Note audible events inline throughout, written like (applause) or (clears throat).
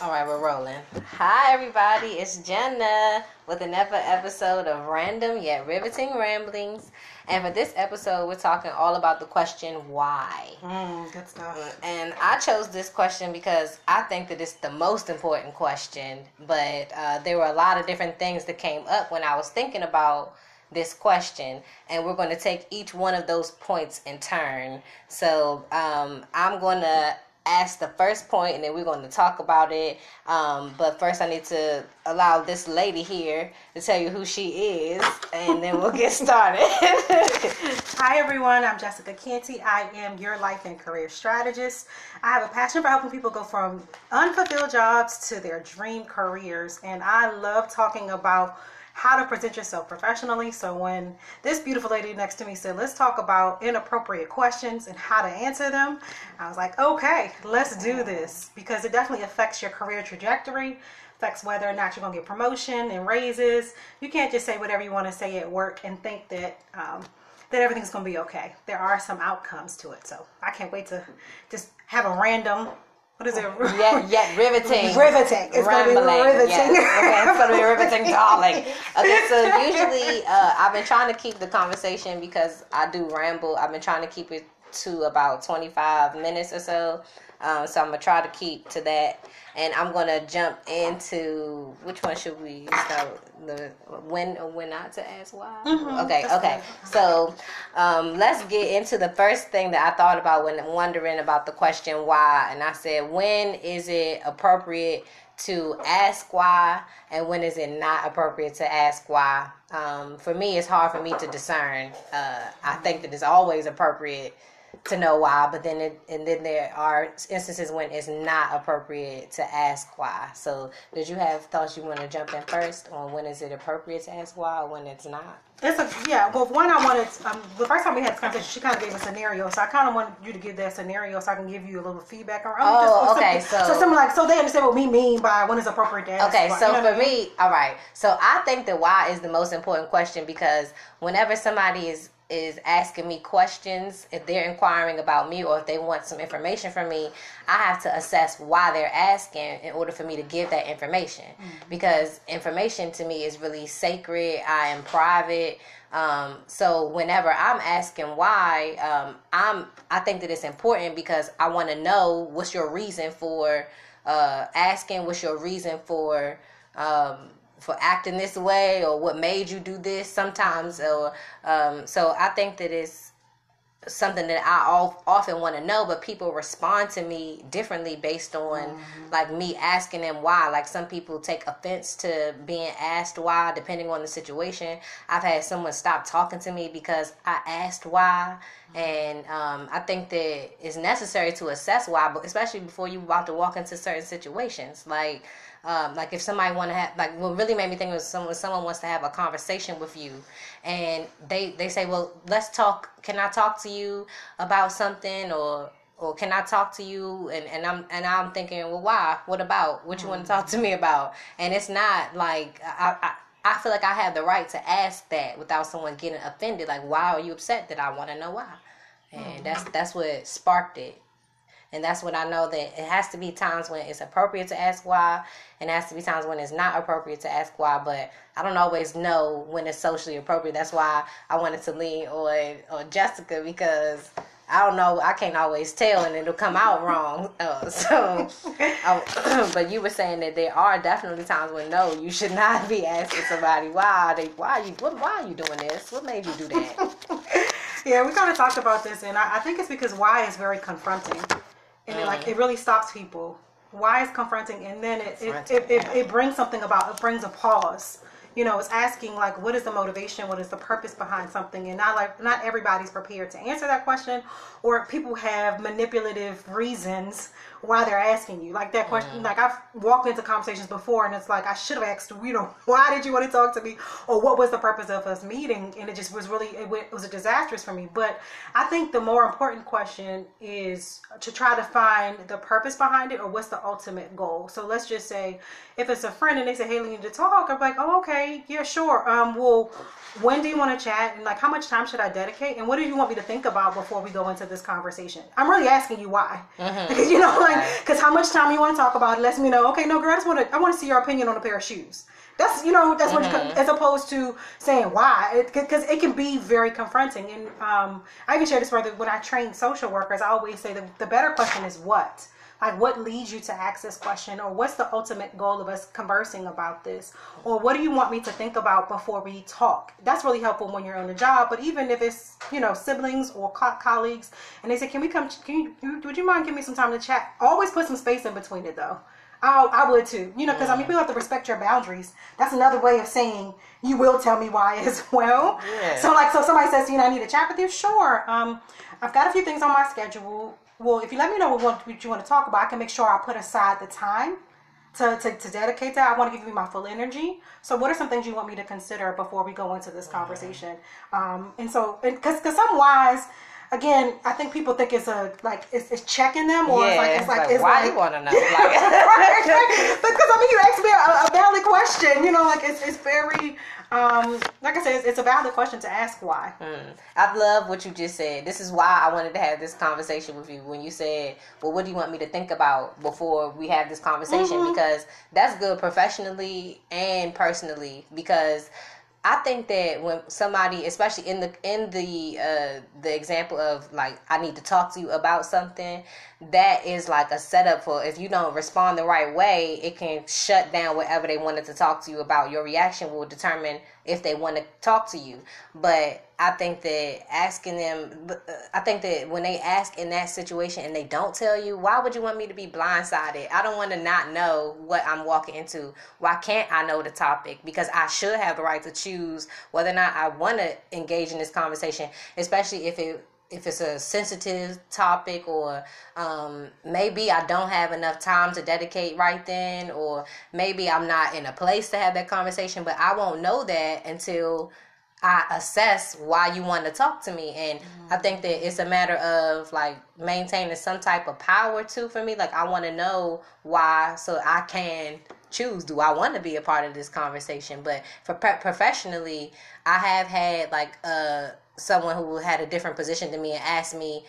All right, we're rolling. Hi, everybody. It's Jenna with another episode of Random Yet Riveting Ramblings. And for this episode, we're talking all about the question why. Mm, good stuff. And I chose this question because I think that it's the most important question. But uh, there were a lot of different things that came up when I was thinking about this question. And we're going to take each one of those points in turn. So um, I'm going to ask the first point and then we're going to talk about it. Um, but first, I need to allow this lady here to tell you who she is and then we'll get (laughs) started. Hi, everyone. I'm Jessica Canty. I am your life and career strategist. I have a passion for helping people go from unfulfilled jobs to their dream careers. And I love talking about how to present yourself professionally. So when this beautiful lady next to me said, let's talk about inappropriate questions and how to answer them, I was like, okay, let's do this because it definitely affects your career trajectory, affects whether or not you're going to get promotion and raises. You can't just say whatever you want to say at work and think that, um, that everything's going to be okay. There are some outcomes to it. So I can't wait to just have a random what is it? (laughs) Yet, yet riveting. Riveting. It's going to be riveting. Yes. Okay, it's going to be riveting, (laughs) darling. Okay, so usually uh, I've been trying to keep the conversation because I do ramble. I've been trying to keep it to about 25 minutes or so. Um, so I'm gonna try to keep to that, and I'm gonna jump into which one should we start? The when or when not to ask why? Mm-hmm. Okay, That's okay. So um, let's get into the first thing that I thought about when wondering about the question why, and I said when is it appropriate to ask why, and when is it not appropriate to ask why? Um, for me, it's hard for me to discern. Uh, I think that it's always appropriate to know why, but then it, and then there are instances when it's not appropriate to ask why. So, did you have thoughts you want to jump in first on when is it appropriate to ask why or when it's not? It's a yeah. Well, one I wanted um, the first time we had this conversation, she kind of gave a scenario, so I kind of want you to give that scenario so I can give you a little feedback around. Oh, just, okay. So, so something like so they understand what we mean by when it's appropriate to ask. Okay, why, so you know for I mean? me, all right. So I think that why is the most important question because whenever somebody is is asking me questions, if they're inquiring about me or if they want some information from me, I have to assess why they're asking in order for me to give that information. Because information to me is really sacred. I am private. Um, so whenever I'm asking why, um, I'm I think that it's important because I want to know what's your reason for uh, asking, what's your reason for um, for acting this way or what made you do this sometimes or um, so i think that it's something that i often want to know but people respond to me differently based on like me asking them why. Like some people take offense to being asked why depending on the situation. I've had someone stop talking to me because i asked why and um, i think that it's necessary to assess why but especially before you about to walk into certain situations. Like um, like if somebody want to have like what really made me think was someone someone wants to have a conversation with you and they they say well let's talk can i talk to you about something or or can i talk to you? And, and i'm and i'm thinking well why? What about? What you want to talk to me about? And it's not like i, I I feel like I have the right to ask that without someone getting offended. Like, why are you upset? That I want to know why, and that's that's what sparked it and that's when I know that it has to be times when it's appropriate to ask why, and it has to be times when it's not appropriate to ask why. But I don't always know when it's socially appropriate. That's why I wanted to lean on on Jessica because I don't know. I can't always tell, and it'll come out wrong. (laughs) Uh, so, I, (laughs) (clears throat) but you were saying that there are definitely times when no, you should not be asking somebody why they why you what why are you doing this? What made you do that? (laughs) Yeah, we kind of talked about this, and I, I think it's because why is very confronting, and it, like it uh-huh. really stops people. Why is confronting, and then it it, it, it, it brings something about it brings a pause. You know, it's asking like, what is the motivation? What is the purpose behind something? And not like not everybody's prepared to answer that question, or people have manipulative reasons why they're asking you. Like that question, like I've walked into conversations before, and it's like I should have asked, you know, (laughs) why did you want to talk to me, or what was the purpose of us meeting? And it just was really it, went, it was a disastrous for me. But I think the more important question is to try to find the purpose behind it, or what's the ultimate goal. So let's just say if it's a friend and they say, hey, we need to talk, I'm like, oh, okay. okay, yeah, sure. Um, well, when do you want to chat? And like, how much time should I dedicate? And what do you want me to think about before we go into this conversation? I'm really asking you why. Mm-hmm. Because (laughs) you know, like, because how much time you want to talk about it lets me know. Okay, no, girl, I just want to. I want to see your opinion on a pair of shoes. That's you know that's what Mm-hmm. you, as opposed to saying why because it, can be very confronting and um, I can share this further when I train social workers I always say that the better question is what like what leads you to ask this question or what's the ultimate goal of us conversing about this or what do you want me to think about before we talk that's really helpful when you're on the job but even if it's you know siblings or co- colleagues and they say can we come can you would you mind giving me some time to chat always put some space in between it though I, I would too. You know, because I mean, people have to respect your boundaries. That's another way of saying you will tell me why (laughs) as well. Yeah. So, like, so somebody says, you know, I need to chat with you. Sure. Um, I've got a few things on my schedule. Well, if you let me know what, what you want to talk about, I can make sure I put aside the time to, to, to dedicate that. I want to give you my full energy. So, what are some things you want me to consider before we go into this conversation? Um, and so, because because some wise. Again, I think people think it's a like it's, it's checking them or yeah, it's like it's like it's why like, you want to know? Like, (laughs) because I mean, you asked me a, a valid question. You know, like it's it's very, um, like I said, it's, it's a valid question to ask. Why? I love what you just said. This is why I wanted to have this conversation with you. When you said, "Well, what do you want me to think about before we have this conversation?" Mm-hmm. Because that's good professionally and personally. Because I think that when somebody, especially in the in the uh, the example of like, I need to talk to you about something, that is like a setup for if you don't respond the right way, it can shut down whatever they wanted to talk to you about. Your reaction will determine if they want to talk to you. But I think that asking them, uh, I think that when they ask in that situation and they don't tell you, why would you want me to be blindsided? I don't want to not know what I'm walking into. Why can't I know the topic? Because I should have the right to choose whether or not I want to engage in this conversation, especially if it if it's a sensitive topic or um, maybe I don't have enough time to dedicate right then or maybe I'm not in a place to have that conversation but I won't know that until I assess why you want to talk to me. And I think that it's a matter of like maintaining some type of power too for me. Like I want to know why so I can choose do I want to be a part of this conversation? But for pro- professionally I have had like uh someone who had a different position than me and asked me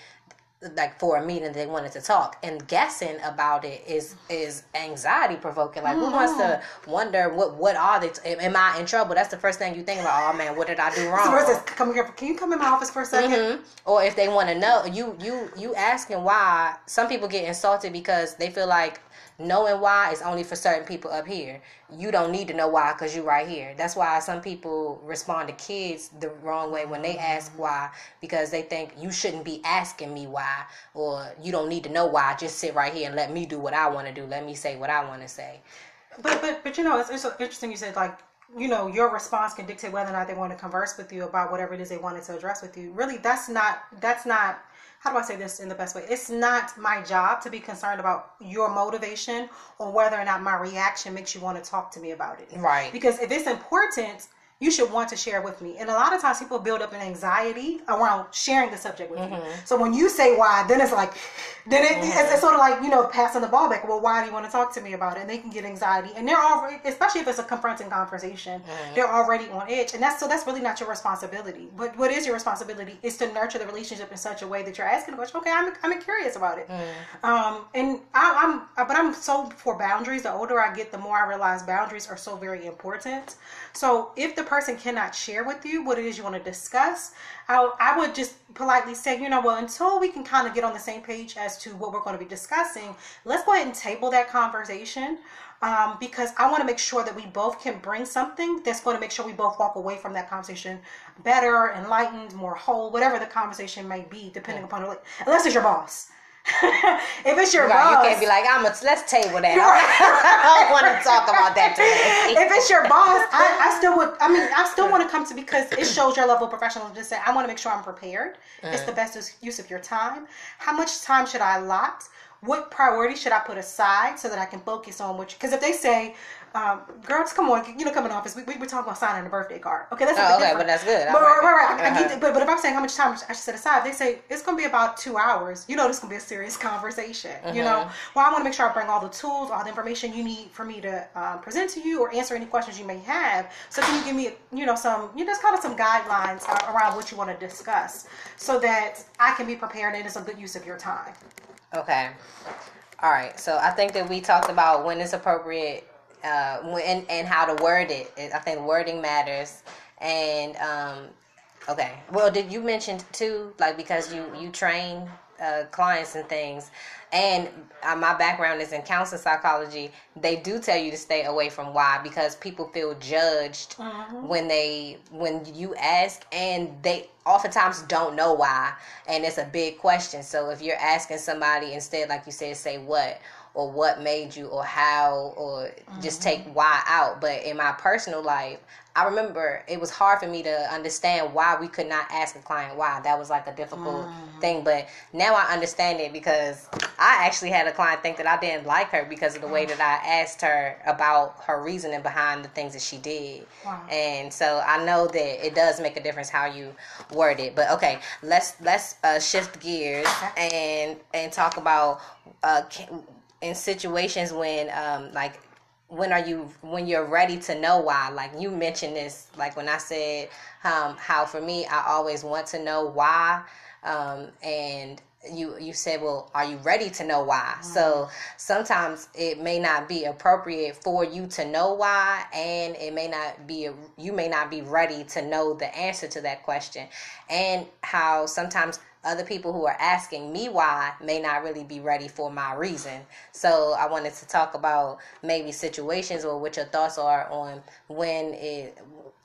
like for a meeting they wanted to talk and guessing about it is is anxiety provoking like who wants to wonder what what are they t- am i in trouble that's the first thing you think about oh man what did i do wrong So this? Come here. Can you come in my office for a 2nd Mhm. or if they want to know you you you asking why some people get insulted because they feel like knowing why is only for certain people up here you don't need to know why because you're right here that's why some people respond to kids the wrong way when they ask mm-hmm. why because they think you shouldn't be asking me why or you don't need to know why just sit right here and let me do what i want to do let me say what i want to say But but but you know, it's, it's interesting. You said like you know your response can dictate whether or not they want to converse with you about whatever it is they wanted to address with you. Really, that's not that's not. How do I say this in the best way? It's not my job to be concerned about your motivation or whether or not my reaction makes you want to talk to me about it. Right. Because if it's important, you should want to share with me. And a lot of times people build up an anxiety around sharing the subject with you. Mm-hmm. So when you say why, then it's like, then it, mm-hmm. it's, it's sort of like, you know, passing the ball back. Well, why do you want to talk to me about it? And they can get anxiety. And they're already, especially if it's a confronting conversation, mm-hmm. they're already on edge. And that's, so that's really not your responsibility. But what is your responsibility is to nurture the relationship in such a way that you're asking the question, okay, I'm, I'm curious about it. Um, and I, I'm, but I'm so for boundaries. The older I get, the more I realize boundaries are so very important. So if the person cannot share with you what it is you want to discuss, I, I would just politely say, you know, well, until we can kind of get on the same page as to what we're going to be discussing, let's go ahead and table that conversation. Um, because I want to make sure that we both can bring something that's going to make sure we both walk away from that conversation better, enlightened, more whole, whatever the conversation may be, depending upon unless it's your boss. (laughs) if it's your Right, boss, you can't be like i'm a let's table that (laughs) (laughs) i don't want to talk about that today if it's your boss, I, I still would. I mean, I still want to come to because it shows your level of professionalism. Just say, I want to make sure I'm prepared. It's the mm. best use- use of your time. How much time should I allot? what priority should I put aside so that I can focus on which? Because if they say, um, "Girls, come on, you know, come in office," we, we were talking about signing a birthday card. Okay, that's Oh, okay, but that's good. But, right, right, right. Uh-huh. But, but if I'm saying how much time I should set aside, they say it's going to be about two hours. You know, this is going to be a serious (laughs) conversation. You know, Mm-hmm. well, I want to make sure I bring all the tools, all the information you need for me to um, present to you or answer any questions you may have. So can you give me, you know, some, you know, just kind of some guidelines uh, around what you want to discuss so that I can be prepared and it's a good use of your time. Okay. All right. So I think that we talked about when it's appropriate, uh, when and how to word it. I think wording matters. And um, okay. Well, did you mention too, like because you you train uh, clients and things, and uh, my background is in counseling psychology. They do tell you to stay away from why because people feel judged when they when you ask, and they oftentimes don't know why, and it's a big question. So if you're asking somebody instead, like you said, say what or what made you or how or just take why out. But in my personal life, I remember it was hard for me to understand why we could not ask a client why. That was like a difficult thing. But now I understand it because I actually had a client think that I didn't like her because of the way that I asked her about her reasoning behind the things that she did. Wow. And so I know that it does make a difference how you word it. But okay, let's let's uh, shift gears and and talk about uh, ca- in situations when um like when are you when you're ready to know why? Like you mentioned this like when i said um how for me i always want to know why um and you you said well are you ready to know why so sometimes it may not be appropriate for you to know why and it may not be you may not be ready to know the answer to that question and how sometimes other people who are asking me why may not really be ready for my reason. So I wanted to talk about maybe situations or what your thoughts are on when it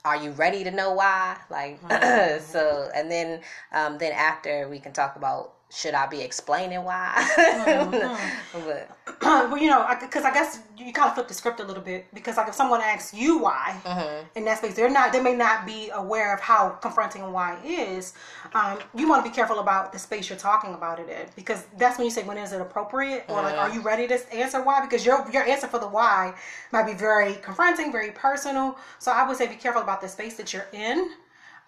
are you ready to know why? Like (clears throat) so and then um then after we can talk about should I be explaining why? (laughs) but (clears throat) well, you know, because I, guess you kind of flip the script a little bit because, like, if someone asks you why Mm-hmm. in that space, they're not, they may not be aware of how confronting why is. Um, you want to be careful about the space you're talking about it in because that's when you say when is it appropriate or like, are you ready to answer why? Because your your answer for the why might be very confronting, very personal. So I would say be careful about the space that you're in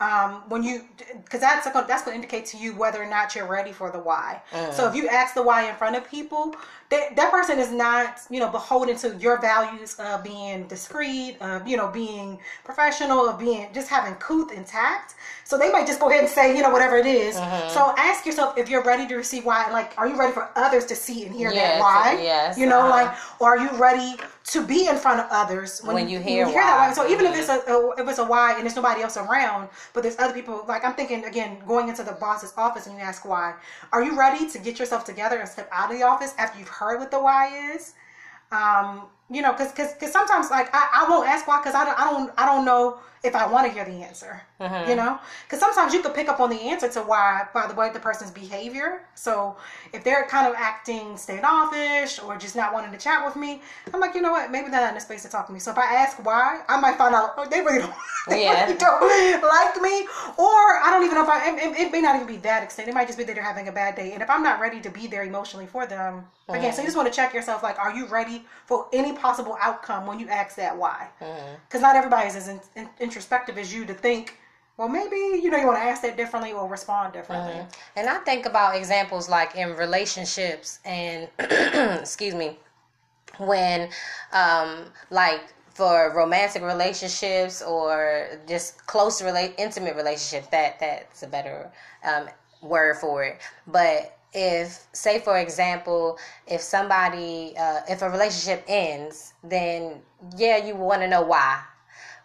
um, when you because that's gonna, that's going to indicate to you whether or not you're ready for the why. So if you ask the why in front of people, that that person is not you know beholden to your values of being discreet, of you know being professional, of being just having couth intact. So they might just go ahead and say you know whatever it is. So ask yourself if you're ready to receive why. Like, are you ready for others to see and hear Yes, that why? yes, You know, uh-huh. like, or are you ready to be in front of others When you hear that why. why? So even if it's a, a if it's a why and there's nobody else around, but there's other people. Like I'm thinking again, going into the boss's office and you ask why. Are you ready to get yourself together and step out of the office after you've heard what the why is? Um, you know, because because sometimes like I, I won't ask why because I don't I don't I don't know if I want to hear the answer. Mm-hmm. You know, because sometimes you could pick up on the answer to why by the way the person's behavior. So if they're kind of acting standoffish or just not wanting to chat with me, I'm like, you know what? Maybe they're not in a space to talk to me. So if I ask why, I might find out oh, they really don't, (laughs) they Yeah. really don't like me, or I don't even know if I. It, it may not even be that extent. It might just be that they're having a bad day, and if I'm not ready to be there emotionally for them, again, so you mm-hmm. just want to check yourself. Like, are you ready for any possible outcome when you ask that why? Mm-hmm. Because not everybody is as in, in- introspective as you to think. Well, maybe you know you want to ask that differently or respond differently. And I think about examples like in relationships and (clears throat) excuse me, when um like for romantic relationships or just close relate intimate relationships that that's a better um word for it. But if say for example if somebody uh, if a relationship ends then yeah you want to know why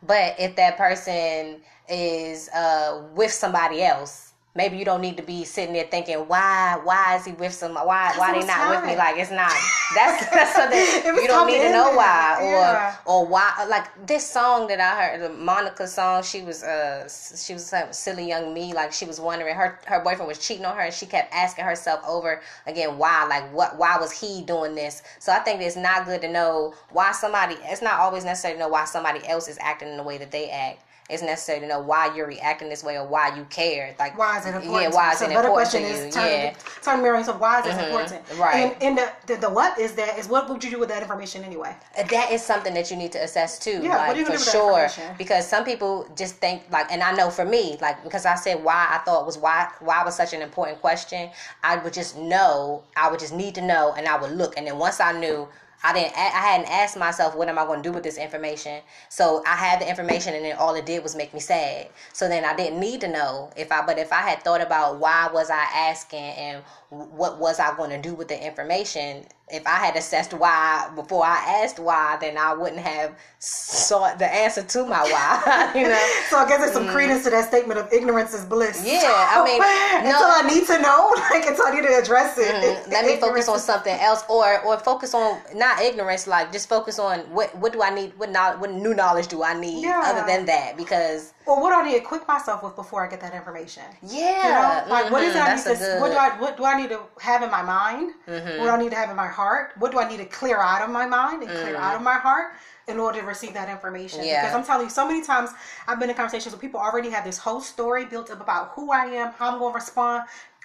but if that person is uh, with somebody else, maybe you don't need to be sitting there thinking, why, why is he with some, why, why they not with me? Like it's not. That's (laughs) that's so that (laughs) you don't need to know it. why or Yeah. or why. Like this song that I heard, the Monica song. She was uh she was like silly young me. Like she was wondering her her boyfriend was cheating on her, and she kept asking herself over again why. Like what? Why was he doing this? So I think it's not good to know why somebody. It's not always necessary to know why somebody else is acting in the way that they act it's necessary to know why you're reacting this way or why you care. Like why is it important? Yeah, why is so it important question to is you? turn, yeah. turn mirror into why is this mm-hmm. important? right. And, and the, the the what is that is what would you do with that information anyway? Uh, that is something that you need to assess too Yeah, what like do you for do with that sure information? because some people just think like and i know for me like because i said why i thought was why why was such an important question i would just know i would just need to know and i would look and then once i knew I didn't. I hadn't asked myself what am I going to do with this information. So I had the information, and then all it did was make me sad. So then I didn't need to know if I. But if I had thought about why was I asking and what was I going to do with the information, if I had assessed why before I asked why, then I wouldn't have sought the answer to my why. (laughs) you know. (laughs) So I guess there's some credence to that statement of ignorance is bliss. Mm. Yeah, I (laughs) mean, until no. I need to know, like until I need to address it. it- Let me focus on something else, or or focus on not ignorance, like just focus on what what do I need, what knowledge, what new knowledge do I need Yeah. other than that? Because Or what do I need to equip myself with before I get that information? yeah, You know, like what is it mhm, I that's need to? good- Mm-hmm. What do I what do I need to have in my mind? What do I need to have in my heart? What do I need to clear out of my mind and clear out of my heart in order to receive that information? Mm. Yeah. Because I'm telling you, so many times I've been in conversations where people already have this whole story built up about who I am, how I'm going to respond.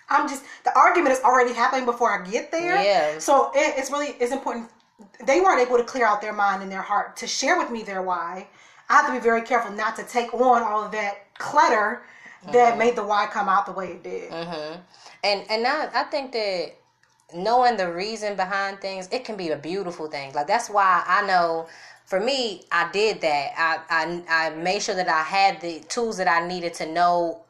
I'm just the argument is already happening before I get there. Yeah. So it, it's really it's important. They weren't able to clear out their mind and their heart to share with me their why. I have to be very careful not to take on all of that clutter Mm-hmm. that made the why come out the way it did. and and I, I think that knowing the reason behind things it can be a beautiful thing like that's why i know for me i did that i i, I made sure that i had the tools that i needed to know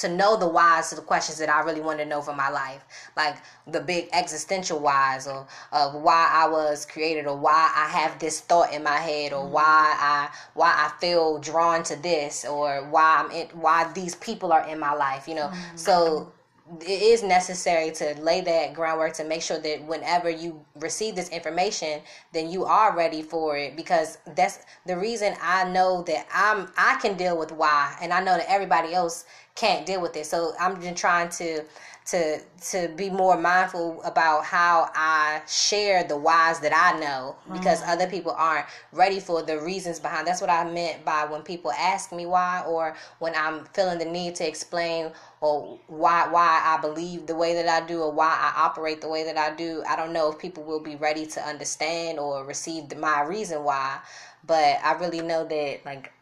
to know the whys to the questions that I really wanted to know for my life, like the big existential whys or of why I was created or why I have this thought in my head or why mm-hmm. I why I feel drawn to this or why I'm in, why these people are in my life, you know. Mm-hmm. So it is necessary to lay that groundwork to make sure that whenever you receive this information then you are ready for it. Because that's the reason i know that i'm i can deal with why and i know that everybody else can't deal with it. So i'm just trying to to to be more mindful about how I share the whys that I know because mm-hmm. other people aren't ready for the reasons behind. That's what I meant by when people ask me why or when I'm feeling the need to explain or why why I believe the way that I do or why I operate the way that I do. I don't know if people will be ready to understand or receive the, my reason why, but I really know that like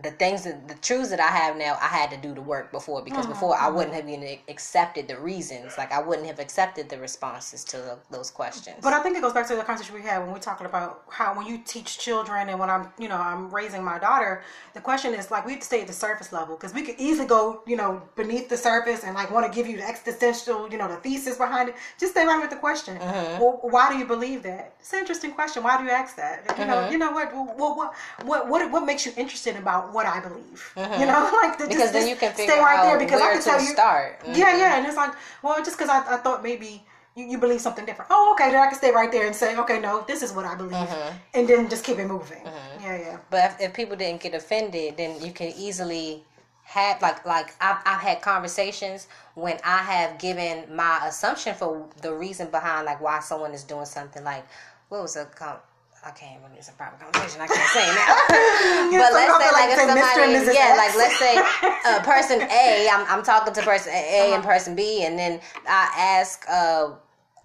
the things that the truths that I have now, I had to do the work before because mm-hmm. before I mm-hmm. wouldn't have even accepted the reasons. Like I wouldn't have accepted the responses to the, those questions. But I think it goes back to the conversation we had when we're talking about how when you teach children and when I'm, you know, I'm raising my daughter, the question is like we have to stay at the surface level because we could easily go, you know, beneath the surface and like want to give you the existential, you know, the thesis behind it. Just stay right with the question. Mm-hmm. Well, why do you believe that? It's an interesting question. Why do you ask that? You know, you know what, what, what, what, what, what makes you interested about what I believe? You know, (laughs) like the, because just, then you can stay right out there because I can tell you start. Mhm. yeah, yeah, and it's like, well, just because I, I thought maybe you, you believe something different. Oh, okay, then I can stay right there and say, okay, no, this is what I believe, Mm-hmm. and then just keep it moving. Yeah, yeah. But if, if people didn't get offended, then you can easily have like like I've, I've had conversations when I have given my assumption for the reason behind like why someone is doing something. Like what was a com- I can't remember. It's a private conversation. I can't say now. (laughs) But let's say like like, if somebody, yeah, X. like let's say (laughs) uh, person A, I'm I'm talking to person A and person B, and then I ask. Uh,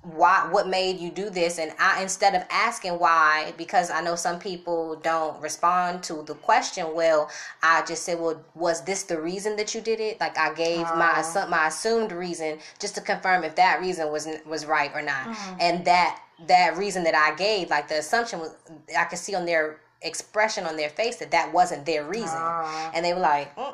why what made you do this and i instead of asking why because i know some people don't respond to the question well i just said well was this the reason that you did it like i gave my Oh. my assumed reason just to confirm if that reason was was right or not Mm-hmm. and that that reason that i gave like the assumption was i could see on their expression on their face that that wasn't their reason. Ah. and they were like mm.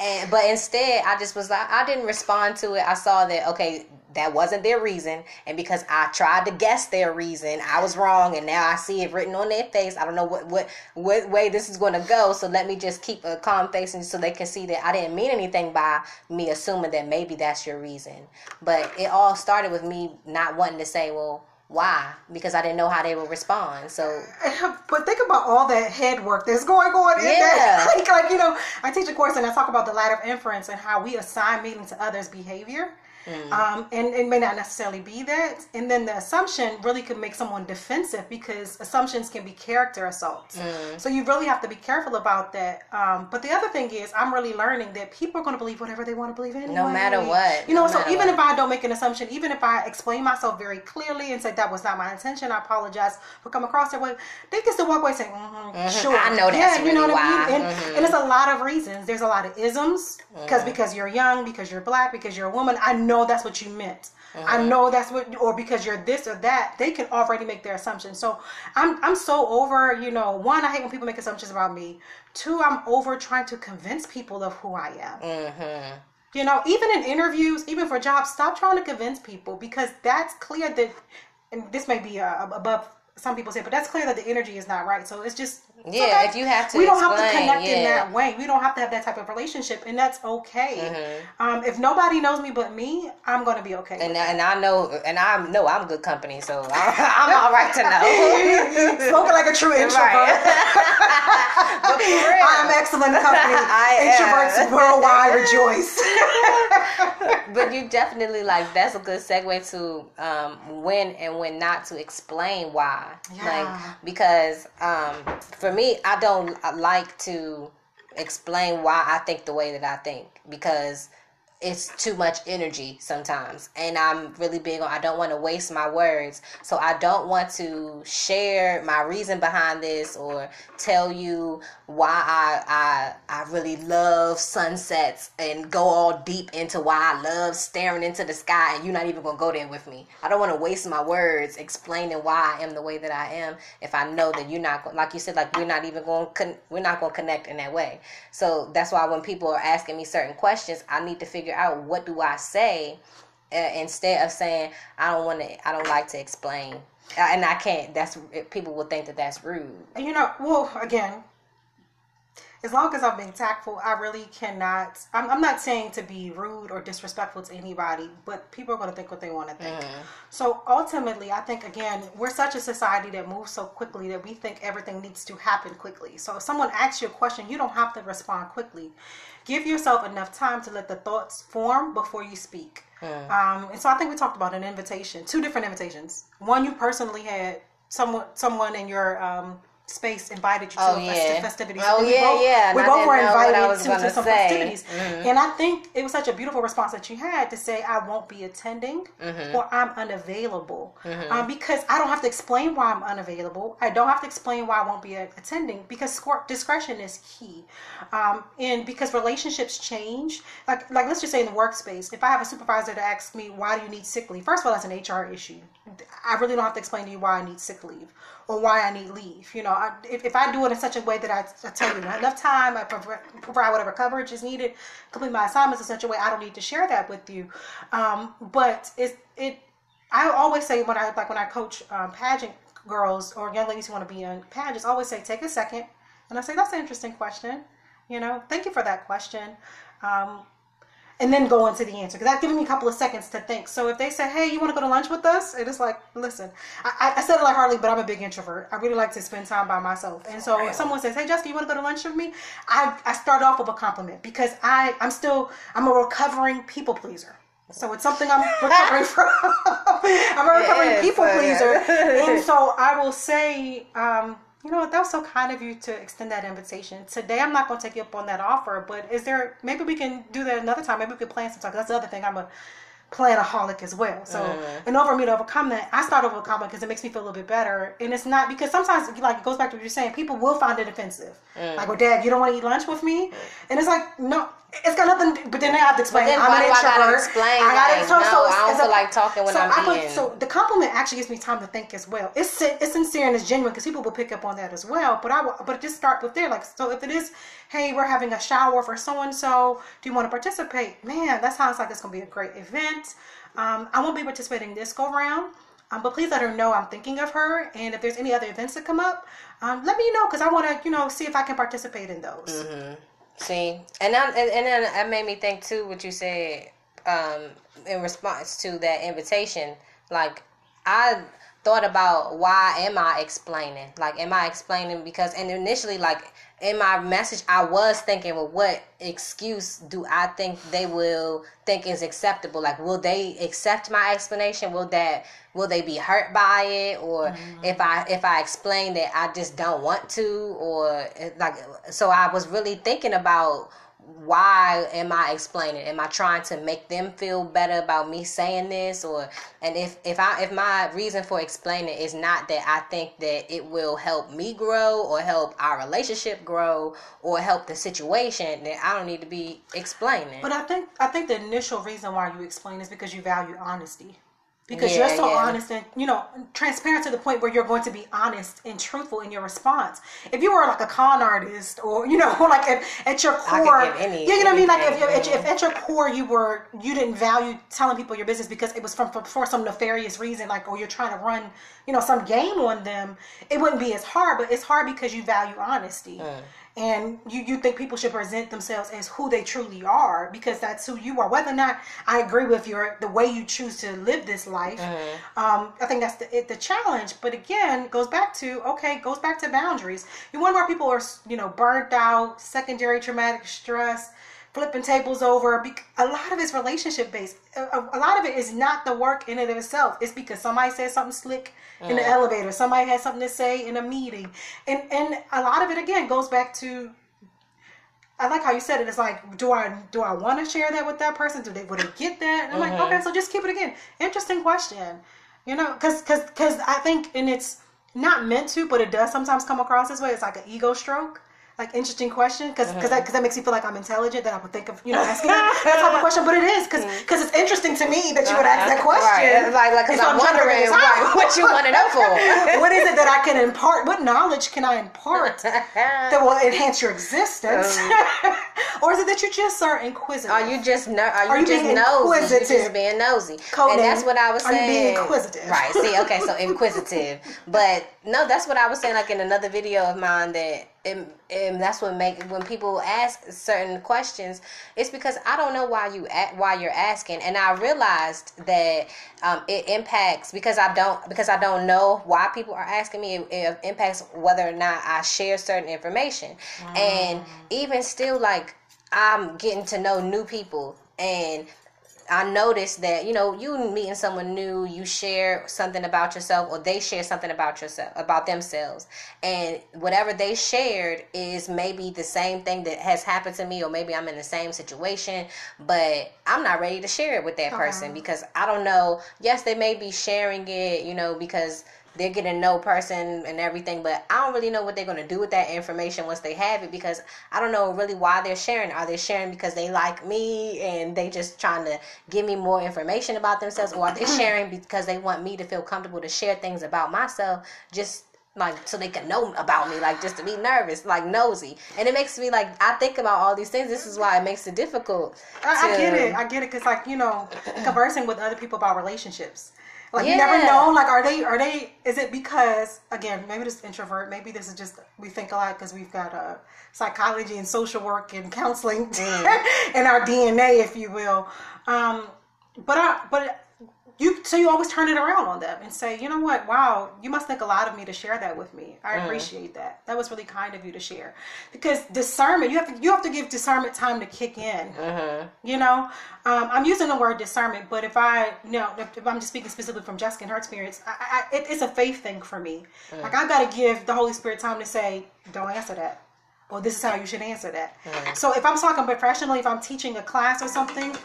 and but instead i just was like i didn't respond to it. I saw that okay that wasn't their reason. And because i tried to guess their reason i was wrong. And now i see it written on their face. I don't know what what what way this is going to go. So let me just keep a calm face and so they can see that i didn't mean anything by me assuming that maybe that's your reason. But it all started with me not wanting to say well why because i didn't know how they would respond so But think about all that head work that's going on in Yeah. that. (laughs) Like, like, you know, I teach a course and I talk about the ladder of inference and how we assign meaning to others' behavior. Mm. Um, and it may not necessarily be that. And then the assumption really could make someone defensive because assumptions can be character assaults. Mm. So you really have to be careful about that. Um, but the other thing is, I'm really learning that people are going to believe whatever they want to believe anyway. No matter what. You know, no so even what. if I don't make an assumption, even if I explain myself very clearly and say that was not my intention, I apologize for coming across that way, they can still walk away saying, mm-hmm, mm-hmm. sure. I know that's yeah, you know really what I mean? And, mm-hmm. and, it's a lot of reasons. There's a lot of isms because mm-hmm. because you're young, because you're black, because you're a woman. I know that's what you meant. Mm-hmm. I know that's what, or because you're this or that, they can already make their assumptions. So I'm, I'm so over, you know, one, I hate when people make assumptions about me. Two, I'm over trying to convince people of who I am. Mm-hmm. You know, even in interviews, even for jobs, stop trying to convince people because that's clear that, and this may be uh, above some people say, but that's clear that the energy is not right. So it's just yeah. if you have to, we don't explain, have to connect yeah. in that way. We don't have to have that type of relationship, and that's okay. Mm-hmm. Um, if nobody knows me but me, I'm gonna be okay. And and I know, and I know I'm good company, so I'm, (laughs) I'm all right to know. (laughs) Spoken like a true introvert. (laughs) I'm excellent company. I Introverts am. worldwide rejoice. but you definitely like that's a good segue to um, when and when not to explain why, yeah. like because um, for for me, I don't uh, like to explain why I think the way that I think because it's too much energy sometimes and i'm really big on i don't want to waste my words so i don't want to share my reason behind this or tell you why i i i really love sunsets and go all deep into why i love staring into the sky and you're not even gonna go there with me. I don't want to waste my words explaining why i am the way that i am if i know that you're not like you said like we're not even going con- we're not to connect in that way. So that's why when people are asking me certain questions i need to figure figure out what do I say uh, instead of saying I don't want to. I don't like to explain, uh, and I can't. That's people will think that that's rude. You know, well, again, as long as I'm being tactful, I really cannot. I'm, I'm, not saying to be rude or disrespectful to anybody, but people are going to think what they want to think. Mm-hmm. So ultimately, I think again, we're such a society that moves so quickly that we think everything needs to happen quickly. So if someone asks you a question, you don't have to respond quickly. Give yourself enough time to let the thoughts form before you speak. Mm. Um, and so I think we talked about an invitation, two different invitations. One you personally had someone someone in your um, space invited you to oh, yeah. festivities. Oh yeah, both, yeah. We both were invited to, to, some say. festivities, mm-hmm. and I think it was such a beautiful response that you had to say, "I won't be attending," mm-hmm. or "I'm unavailable," mm-hmm. um, because I don't have to explain why I'm unavailable. I don't have to explain why I won't be attending because discretion is key, um, and because relationships change. Like, like let's just say in the workspace, if I have a supervisor that asks me, "Why do you need sick leave?" First of all, that's an HR issue. I really don't have to explain to you why I need sick leave why I need leave. You know, I, if, if I do it in such a way that I, I tell you enough time, I provide whatever coverage is needed, complete my assignments in such a way, I don't need to share that with you. Um, but it, it, I always say when I like when I coach um, pageant girls or young ladies who want to be in pageants, I always say take a second, and I say that's an interesting question. You know, thank you for that question. Um, and then go into the answer because that's giving me a couple of seconds to think. So if they say, "Hey, you want to go to lunch with us?" It is like, listen, I, I said it like Harley, but I'm a big introvert. I really like to spend time by myself. And so if someone says, "Hey, Justin, you want to go to lunch with me?" I I start off with a compliment because I I'm still I'm a recovering people pleaser. So it's something I'm (laughs) recovering from. (laughs) I'm a recovering yes, people pleaser, (laughs) and so I will say. Um, you know what? That was so kind of you to extend that invitation. Today, I'm not going to take you up on that offer, but is there maybe we can do that another time? Maybe we could plan some time. That's the other thing. I'm a planaholic as well. So mm. in order for me to overcome that, I start over a comment because it makes me feel a little bit better. And it's not because sometimes like it goes back to what you're saying, people will find it offensive. Mm. Like, well, dad, you don't want to eat lunch with me? Mm. And it's like, no, it's got nothing. But then I have to explain. I'm an introvert. I gotta explain. I gotta like, explain. No, so I don't feel a, like talking when so I'm I eating. so the compliment actually gives me time to think as well. It's it's sincere and it's genuine because people will pick up on that as well. But I will, but just start with there. Like so, if it is, hey, we're having a shower for so and so. Do you want to participate? Man, that sounds like it's gonna be a great event. Um, I won't be participating this go round. Um, but please let her know I'm thinking of her, and if there's any other events that come up, um, let me know because I want to, you know, see if I can participate in those. Mm-hmm. See, and and, and then that made me think too what you said um, in response to that invitation. Like I thought about why am I explaining? Like, am I explaining because, and initially, like, in my message, I was thinking, well, what excuse do I think they will think is acceptable? Like, will they accept my explanation? Will that will they be hurt by it? Or mm-hmm. if I if I explain that I just don't want to, or like, so I was really thinking about why am I explaining? Am I trying to make them feel better about me saying this or and if if I if my reason for explaining is not that I think that it will help me grow or help our relationship grow or help the situation, then I don't need to be explaining. But I think I think the initial reason why you explain is because you value honesty because yeah, you're so yeah. honest and you know transparent to the point where you're going to be honest and truthful in your response. If you were like a con artist or you know (laughs) like at, at your core, any, yeah, you know what I mean. Like if, at, if at your core you were you didn't value telling people your business because it was from for, for some nefarious reason, like or you're trying to run you know some game on them, it wouldn't be as hard. But it's hard because you value honesty. Mm and you, you think people should present themselves as who they truly are because that's who you are. Whether or not i agree with your the way you choose to live this life mm-hmm. um, i think that's the, it, the challenge. But again goes back to okay goes back to boundaries. You wonder why people are you know burnt out secondary traumatic stress flipping tables over. A lot of it's relationship based. A, lot of it is not the work in and of itself. It's because somebody said something slick in the mm. elevator. Somebody had something to say in a meeting, and and a lot of it again goes back to. I like how you said it. It's like, do I do I want to share that with that person? Do they would they get that? And I'm mm-hmm. like, okay, so just keep it again. Interesting question, you know, because because because I think and it's not meant to, but it does sometimes come across this way. It's like an ego stroke like interesting question because because mm-hmm. that, that makes me feel like I'm intelligent that I would think of you know asking that, that type of (laughs) question but it is because because mm. it's interesting to me that you would ask that uh-huh. question. Right. like like because I'm, I'm wondering right, what you want to know for. (laughs) What is it that I can impart? What knowledge can I impart (laughs) that will enhance your existence? Um, or is it that you just are inquisitive? Are you just no are you, are you just nosy? You just being nosy. Coding. and that's what I was saying are you being inquisitive? Right. See okay so inquisitive. But no that's what I was saying like in another video of mine that and, and that's what make when people ask certain questions it's because i don't know why you why you're asking and i realized that um, it impacts because i don't because i don't know why people are asking me it, it impacts whether or not i share certain information mm. and even still like i'm getting to know new people and I noticed that you know you meeting someone new, you share something about yourself, or they share something about yourself about themselves, and whatever they shared is maybe the same thing that has happened to me, or maybe I'm in the same situation, but I'm not ready to share it with that person because I don't know. Yes, they may be sharing it, you know, because they're getting know person and everything, but I don't really know what they're going to do with that information once they have it because I don't know really why they're sharing. Are they sharing because they like me and they just trying to give me more information about themselves, or are they (clears throat) sharing because they want me to feel comfortable to share things about myself just like so they can know about me like just to be nervous like nosy? And it makes me like i think about all these things. This is why it makes it difficult I, to... I get it. I get it because like you know conversing with other people about relationships like yeah. you never know. Like, are they? Are they? Is it because again, maybe this introvert? Maybe this is just we think a lot because we've got uh, psychology and social work and counseling mm. (laughs) in our DNA, if you will. Um, but I, but you so you always turn it around on them and say you know what wow you must think a lot of me to share that with me i mm. appreciate that that was really kind of you to share because discernment you have to you have to give discernment time to kick in mm-hmm. you know um, i'm using the word discernment but if i you know if, if i'm just speaking specifically from jessica and her experience I, I, it, it's a faith thing for me mm. like i got to give the holy spirit time to say don't answer that or this is how you should answer that mm. so if i'm talking professionally if i'm teaching a class or something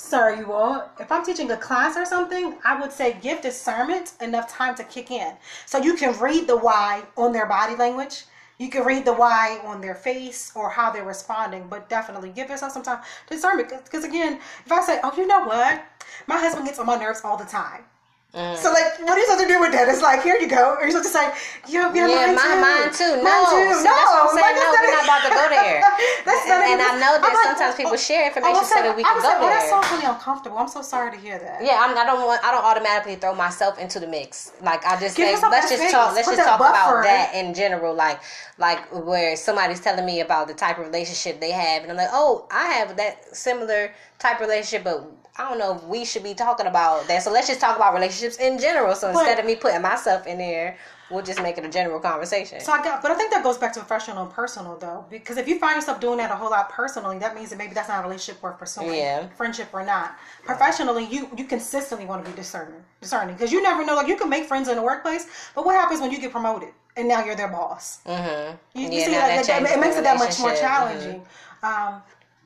sorry you all if i'm teaching a class or something i would say give discernment enough time to kick in. So you can read the why on their body language. You can read the why on their face or how they're responding but definitely give yourself some time. To discernment because again if i say oh you know what? My husband gets on my nerves all the time Mm. So like, what are you supposed to do with that? It's like, here you go. Are you supposed to say, yeah, yeah, yeah mine, mine too. Mine too. No, too. no, that's what I'm saying. No, we're not about to go there. (laughs) that's and, and I know that like, sometimes people share information so that we can go say, there. Oh, that sounds really uncomfortable. I'm so sorry to hear that. Yeah, I'm, I don't want. I don't automatically throw myself into the mix. Like I just say, let's just face. talk. Let's Put just talk about that in general. Like, like where somebody's telling me about the type of relationship they have, and I'm like, oh, I have that similar type of relationship, but I don't know if we should be talking about that. So let's just talk about relationships in general. So But- instead of me putting myself in there, we'll just make it a general conversation. So I got, but I think that goes back to professional and personal though, because if you find yourself doing that a whole lot personally, that means that maybe that's not a relationship worth pursuing, Yeah. friendship or not. Professionally, you you consistently want to be discerning, discerning, because you never know. Like you can make friends in the workplace, but what happens when you get promoted and now you're their boss? mm-hmm. You, you Yeah, see, like, that that, it makes it that much more. Mm-hmm. challenging. Um,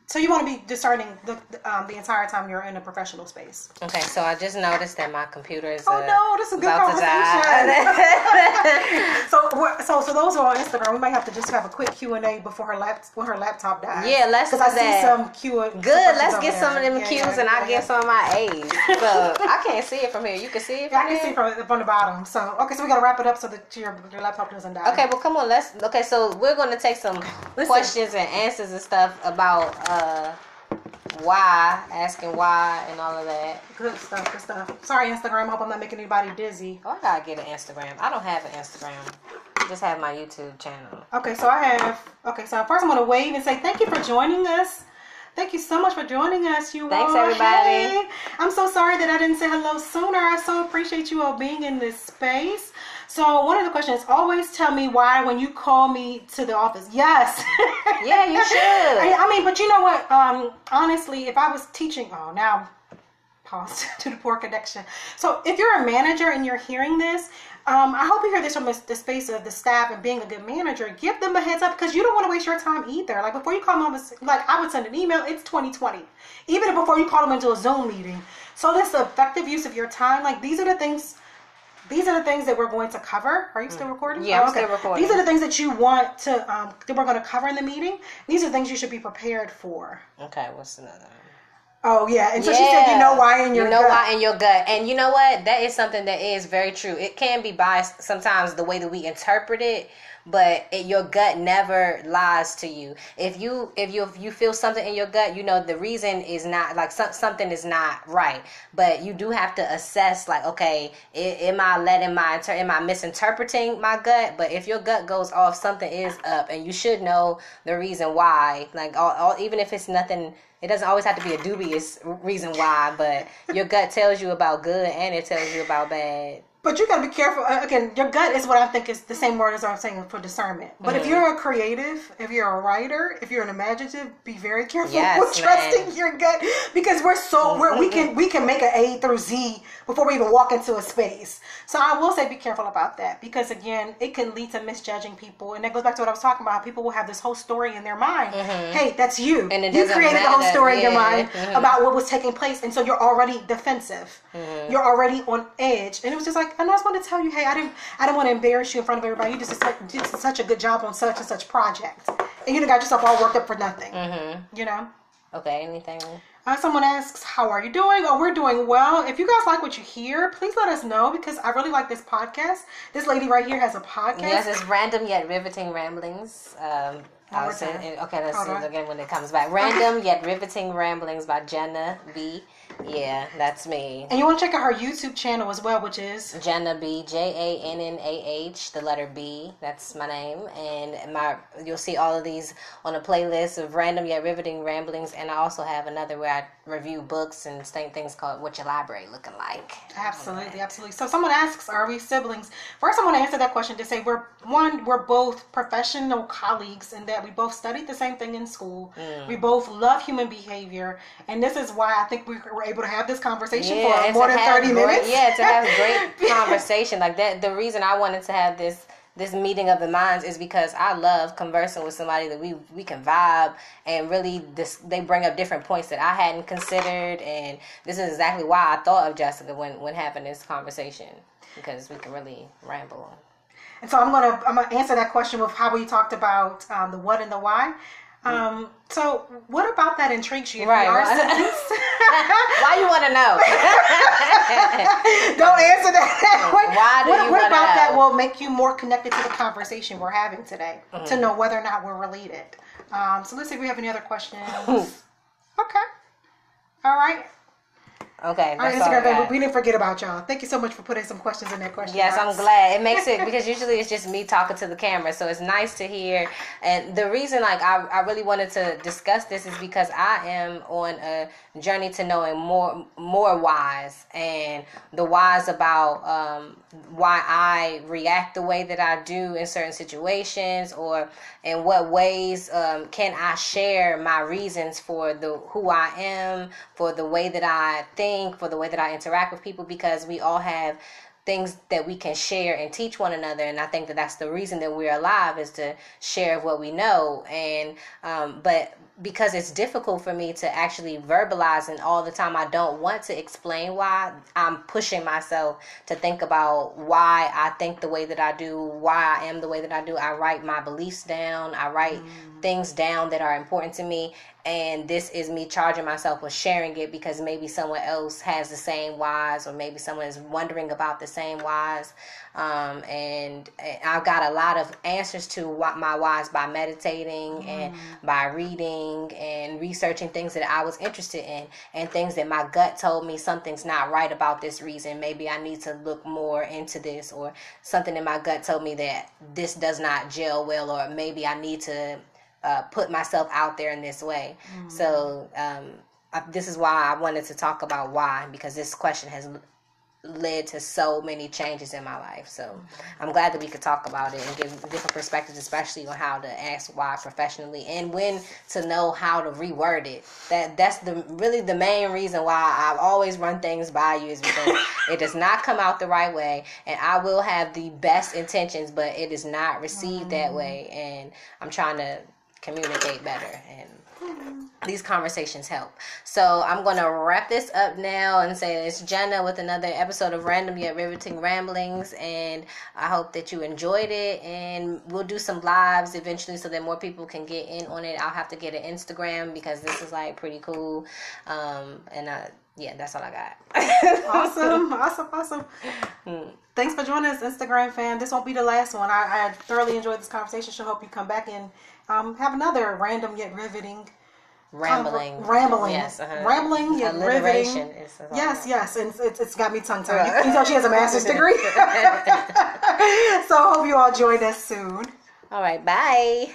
so you want to be discerning the um, the entire time you're in a professional space. Okay, so I just noticed that my computer is. Oh uh, no, this is a good about to die. (laughs) So, so, so those who are on Instagram, we might have to just have a quick Q and A before her lap when her laptop dies. Yeah, let's because I that. see some Q. Good. Let's get some of them Yeah, cues, yeah, and I get some of my A's. So I can't see it from here. You can see it from I can see from from the bottom. So, okay, so we gotta wrap it up so that your your laptop doesn't die. Okay, well, come on. Let's. Okay, so we're going to take some Listen. questions and answers and stuff about uh Uh, why, asking why, and all of that. Good stuff. Good stuff. Sorry, Instagram. I hope I'm not making anybody dizzy. Oh, I gotta get an Instagram. I don't have an Instagram. I just have my YouTube channel. Okay, so I have. Okay, so first I'm gonna wave and say thank you for joining us. Thank you so much for joining us, you Thanks, all. everybody. Hey, I'm so sorry that I didn't say hello sooner. I so appreciate you all being in this space. So one of the questions always tell me why when you call me to the office. Yes. (laughs) Yeah, you should. I, mean, but you know what? Um, honestly, if I was teaching, oh, now pause (laughs) to the poor connection. So if you're a manager and you're hearing this, um, I hope you hear this from the the space of the staff and being a good manager. Give them a heads up because you don't want to waste your time either. Like before you call them, like I would send an email. It's 2020, even before you call them into a Zoom meeting. So this effective use of your time. Like these are the things. These are the things that we're going to cover. Are you still recording? Mm. Yeah, I'm Oh, still recording. These are the things that you want to um, that we're going to cover in the meeting. These are things you should be prepared for. Okay, what's another? Oh yeah, and so she said, you know why in your you know gut. why in your gut, and you know what? That is something that is very true. It can be biased sometimes the way that we interpret it, but it, your gut never lies to you. If you if you if you feel something in your gut, you know the reason is not like some, something is not right. But you do have to assess like, okay, i- am I letting my inter- am I misinterpreting my gut? But if your gut goes off, something is up, and you should know the reason why. Like all, all even if it's nothing it doesn't always have to be a dubious reason why, but your gut tells you about good and it tells you about bad. But you gotta be careful. Uh, Again, your gut is what I think is the same word as I'm saying for discernment. But Mm-hmm. if you're a creative, if you're a writer, if you're an imaginative, be very careful Yes, with trusting man. your gut because we're so we're, we can we can make an A through Z before we even walk into a space. So I will say be careful about that because again, it can lead to misjudging people, and that goes back to what I was talking about. People will have this whole story in their mind. Hey, that's you. Mm-hmm. And it you created the whole matter. story in your Yeah. mind Mhm. about what was taking place, and so you're already defensive. Mm-hmm. You're already on edge, and it was just like, and I just want to tell you, hey, I didn't, I didn't want to embarrass you in front of everybody. You just did such, did such a good job on such and such project, and you got yourself all worked up for nothing. Mm-hmm. You know. Okay, anything? Uh, someone asks, "How are you doing?" Oh, we're doing well. If you guys like what you hear, please let us know because I really like this podcast. This lady right here has a podcast. Yes, it's random yet riveting ramblings. Um, I'll more say, time. okay, let's Hold see on. again when it comes back. Random yet riveting ramblings by Jannah B. Yeah, that's me. and you want to check out her YouTube channel as well, which is Jannah B J A N N A H, the letter B. That's my name, and my you'll see all of these on a playlist of random yet riveting ramblings. And I also have another where I review books and same things called "What Your Library Looking Like." Absolutely, absolutely. So someone asks, "Are we siblings?" First, I want to answer that question to say we're one, we're both professional colleagues in that we both studied the same thing in school. Mm. We both love human behavior, and this is why I think we were able to have this conversation Yeah, for more than thirty great- minutes. Yeah, to have (laughs) great conversation like that. The reason I wanted to have this this meeting of the minds is because I love conversing with somebody that we we can vibe and really this they bring up different points that I hadn't considered and this is exactly why I thought of Jessica when when having this conversation because we can really ramble. And so I'm gonna I'm gonna answer that question with how we talked about um, the what and the why. Um, so what about that intrigues you? Right, are (laughs) Why you want to know? (laughs) Don't answer that. (laughs) Why do what you what about that will make you more connected to the conversation we're having today Mm-hmm. to know whether or not we're related? Um, so let's see if we have any other questions. okay. All right. Okay, Our Instagram got. We didn't forget about y'all. Thank you so much for putting some questions in that question. Yes, box. I'm glad. It makes it (laughs) because usually it's just me talking to the camera, so it's nice to hear. And the reason, like, I, I really wanted to discuss this is because I am on a journey to knowing more more whys and the whys about um, why I react the way that I do in certain situations, or in what ways um, can I share my reasons for the who I am, for the way that I think, for the way that I interact with people, because we all have things that we can share and teach one another. And i think that that's the reason that we're alive is to share what we know. And um, but because it's difficult for me to actually verbalize and all the time i don't want to explain why i'm pushing myself to think about why i think the way that i do why i am the way that i do. I write my beliefs down. I write mm. things down that are important to me. And this is me charging myself with sharing it because maybe someone else has the same whys or maybe someone is wondering about the same whys um, and, and i've got a lot of answers to what my whys by meditating and by reading and researching things that i was interested in and things that my gut told me something's not right about this reason. Maybe i need to look more into this or something in my gut told me that this does not gel well or maybe i need to uh, put myself out there in this way. So um, I, this is why I wanted to talk about why because this question has led to so many changes in my life. So mm-hmm. I'm glad that we could talk about it and give different perspectives, especially on how to ask why professionally and when to know how to reword it. That that's the really the main reason why I've always run things by you is because (laughs) it does not come out the right way, and I will have the best intentions, but it is not received that mm-hmm. way, and I'm trying to communicate better and these conversations help. So I'm going to wrap this up now and say it's Jannah with another episode of Random Yet Riveting Ramblings. And I hope that you enjoyed it. And we'll do some lives eventually so that more people can get in on it. I'll have to get an Instagram because this is like pretty cool. Um, and uh, yeah, that's all I got. (laughs) awesome, awesome, awesome. Hmm. Thanks for joining us, Instagram fan. This won't be the last one. I, I thoroughly enjoyed this conversation. So hope you come back and um, have another random yet riveting. Rambling. rambling, Yes. Uh-huh. rambling yet riveting. Yes, yes, and it's, it's got me tongue tied. You tell she has a master's degree. (laughs) (laughs) so I hope you all join us soon. All right. Bye.